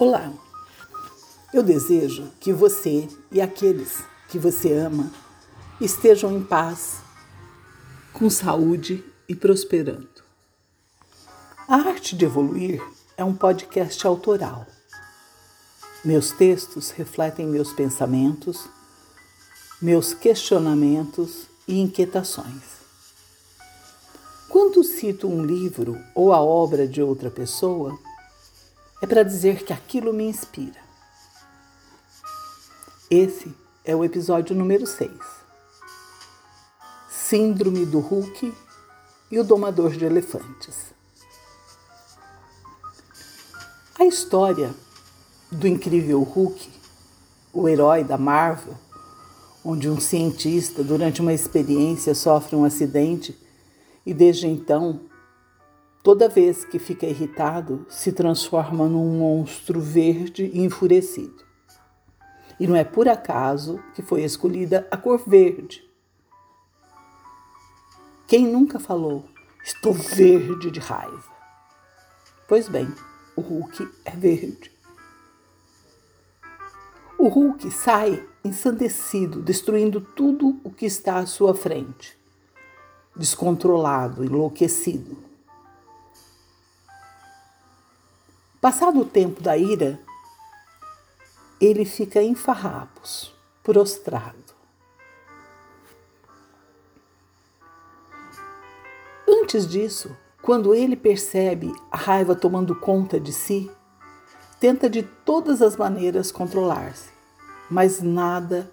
Olá, eu desejo que você e aqueles que você ama estejam em paz, com saúde e prosperando. A Arte de Evoluir é um podcast autoral. Meus textos refletem meus pensamentos, meus questionamentos e inquietações. Quando cito um livro ou a obra de outra pessoa, é para dizer que aquilo me inspira. Esse é o episódio número 6. Síndrome do Hulk e o Domador de Elefantes. A história do incrível Hulk, o herói da Marvel, onde um cientista, durante uma experiência, sofre um acidente e desde então, toda vez que fica irritado, se transforma num monstro verde e enfurecido. E não é por acaso que foi escolhida a cor verde. Quem nunca falou, estou verde de raiva? Pois bem, o Hulk é verde. O Hulk sai ensandecido, destruindo tudo o que está à sua frente descontrolado, enlouquecido. Passado o tempo da ira, ele fica em farrapos, prostrado. Antes disso, quando ele percebe a raiva tomando conta de si, tenta de todas as maneiras controlar-se, mas nada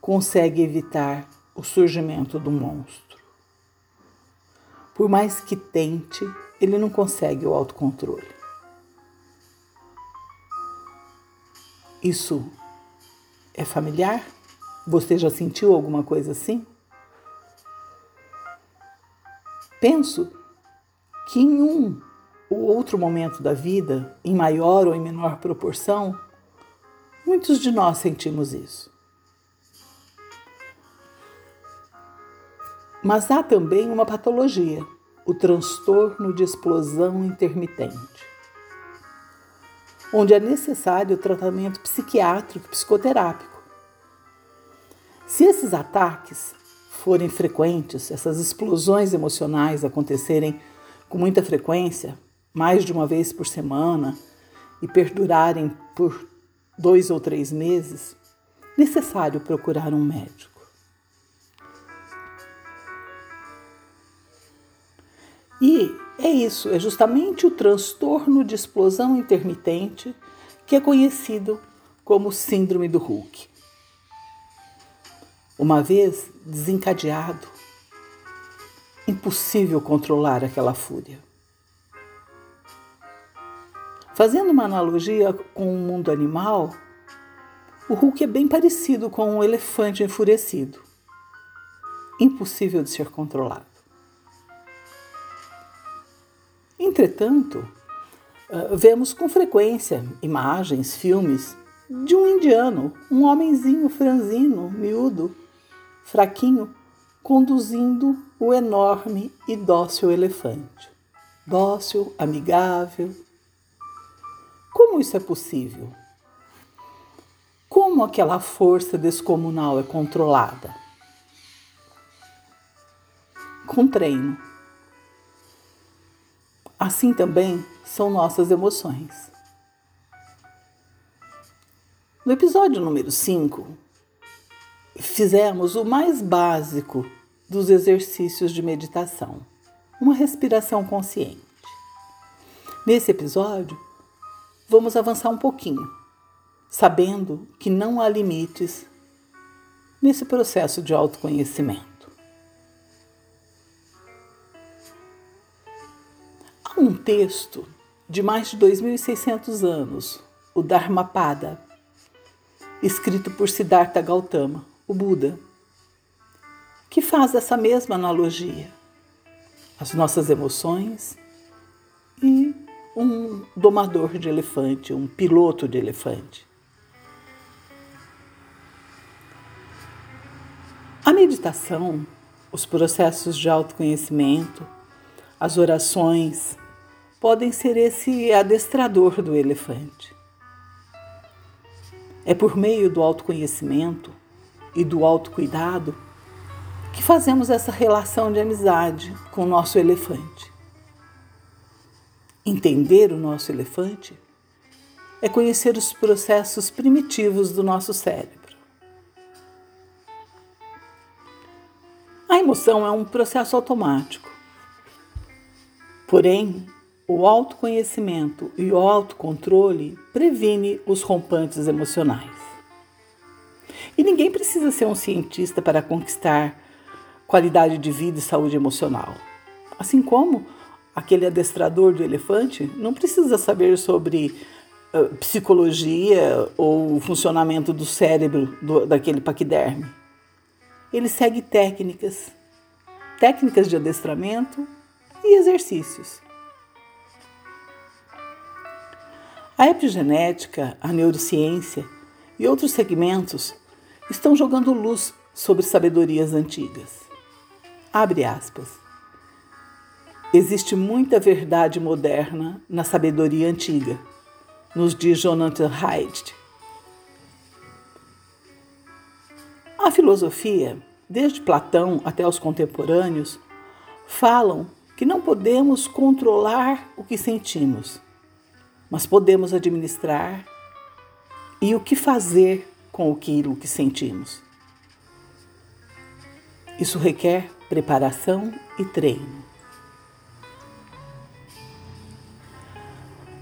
consegue evitar o surgimento do monstro. Por mais que tente, ele não consegue o autocontrole. Isso é familiar? Você já sentiu alguma coisa assim? Penso que em um ou outro momento da vida, em maior ou em menor proporção, muitos de nós sentimos isso. Mas há também uma patologia, o transtorno de explosão intermitente, onde é necessário o tratamento psiquiátrico psicoterápico. Se esses ataques forem frequentes, essas explosões emocionais acontecerem com muita frequência, mais de uma vez por semana, e perdurarem por dois ou três meses, necessário procurar um médico. E é isso, é justamente o transtorno de explosão intermitente que é conhecido como Síndrome do Hulk. Uma vez desencadeado, impossível controlar aquela fúria. Fazendo uma analogia com o mundo animal, o Hulk é bem parecido com um elefante enfurecido, impossível de ser controlado. Entretanto, ah, vemos com frequência imagens, filmes de um indiano, um homenzinho franzino, miúdo, fraquinho, conduzindo o enorme e dócil elefante. Dócil, amigável. Como isso é possível? Como aquela força descomunal é controlada? Com treino. Assim também são nossas emoções. No episódio número 5, fizemos o mais básico dos exercícios de meditação, uma respiração consciente. Nesse episódio, vamos avançar um pouquinho, sabendo que não há limites nesse processo de autoconhecimento. Um texto de mais de 2.600 anos, o Dharmapada, escrito por Siddhartha Gautama, o Buda, que faz essa mesma analogia. As nossas emoções e um domador de elefante, um piloto de elefante. A meditação, os processos de autoconhecimento, as orações, podem ser esse adestrador do elefante. É por meio do autoconhecimento e do autocuidado que fazemos essa relação de amizade com o nosso elefante. Entender o nosso elefante é conhecer os processos primitivos do nosso cérebro. A emoção é um processo automático. Porém, o autoconhecimento e o autocontrole previne os rompantes emocionais. E ninguém precisa ser um cientista para conquistar qualidade de vida e saúde emocional. Assim como aquele adestrador do elefante não precisa saber sobre uh, psicologia ou o funcionamento do cérebro do, daquele paquiderme. Ele segue técnicas, técnicas de adestramento e exercícios. A epigenética, a neurociência e outros segmentos estão jogando luz sobre sabedorias antigas. Abre aspas. Existe muita verdade moderna na sabedoria antiga, nos diz Jonathan Haidt. A filosofia, desde Platão até os contemporâneos, falam que não podemos controlar o que sentimos, mas podemos administrar e o que fazer com aquilo que sentimos. Isso requer preparação e treino.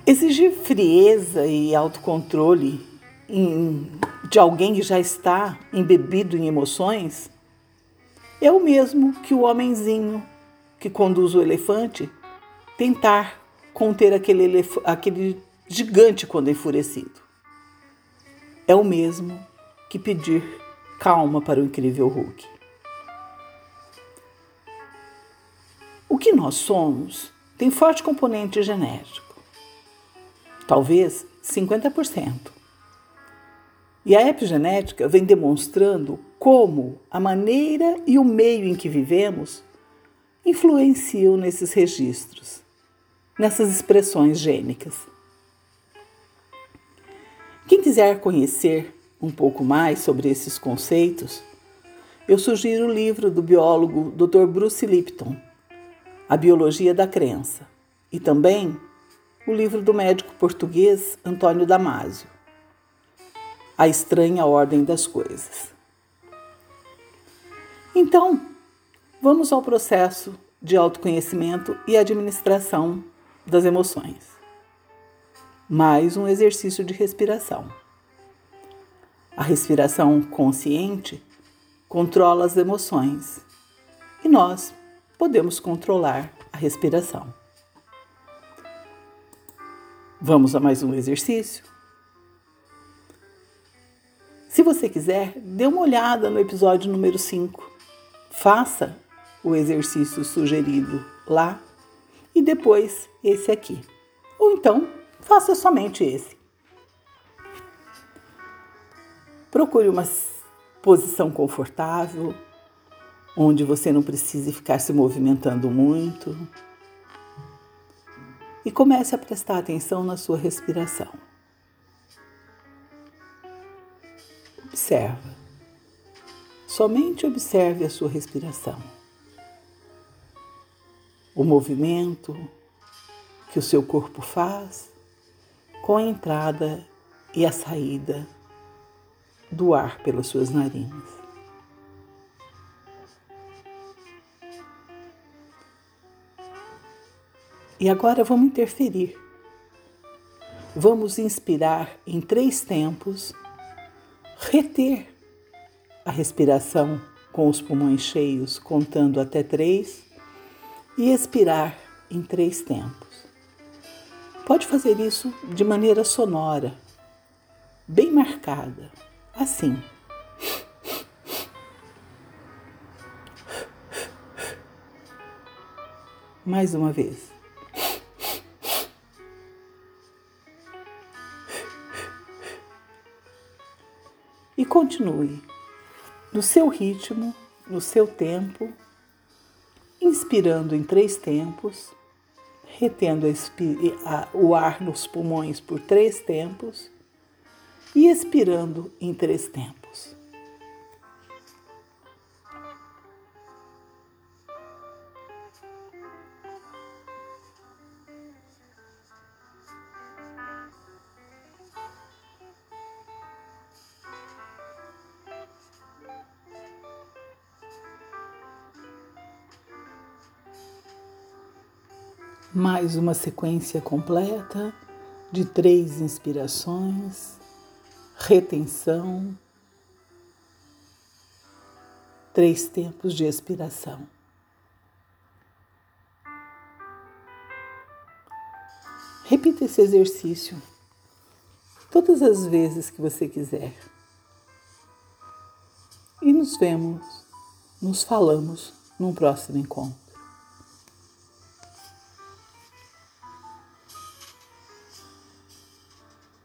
Exigir frieza e autocontrole em, de alguém que já está embebido em emoções é o mesmo que o homenzinho que conduz o elefante tentar conter aquele, aquele gigante quando enfurecido. É o mesmo que pedir calma para o incrível Hulk. O que nós somos tem forte componente genético talvez 50%. E a epigenética vem demonstrando como a maneira e o meio em que vivemos influenciam nesses registros, nessas expressões gênicas. Quem quiser conhecer um pouco mais sobre esses conceitos, eu sugiro o livro do biólogo Dr. Bruce Lipton, A Biologia da Crença, e também o livro do médico português Antônio Damásio, A Estranha Ordem das Coisas. Então, vamos ao processo de autoconhecimento e administração das emoções. Mais um exercício de respiração. A respiração consciente controla as emoções e nós podemos controlar a respiração. Vamos a mais um exercício? Se você quiser, dê uma olhada no episódio número 5. Faça o exercício sugerido lá e depois esse aqui. Ou então, faça somente esse. Procure uma posição confortável, onde você não precise ficar se movimentando muito e comece a prestar atenção na sua respiração. Observa. Somente observe a sua respiração. O movimento que o seu corpo faz com a entrada e a saída do ar pelas suas narinas. E agora vamos interferir. Vamos inspirar em três tempos, reter a respiração com os pulmões cheios, contando até três, e expirar em três tempos. Pode fazer isso de maneira sonora, bem marcada, assim. Mais uma vez. e continue no seu ritmo, no seu tempo, inspirando em três tempos, retendo o ar nos pulmões por três tempos e expirando em três tempos. Mais uma sequência completa de três inspirações, retenção, três tempos de expiração. Repita esse exercício todas as vezes que você quiser. E nos vemos, nos falamos num próximo encontro.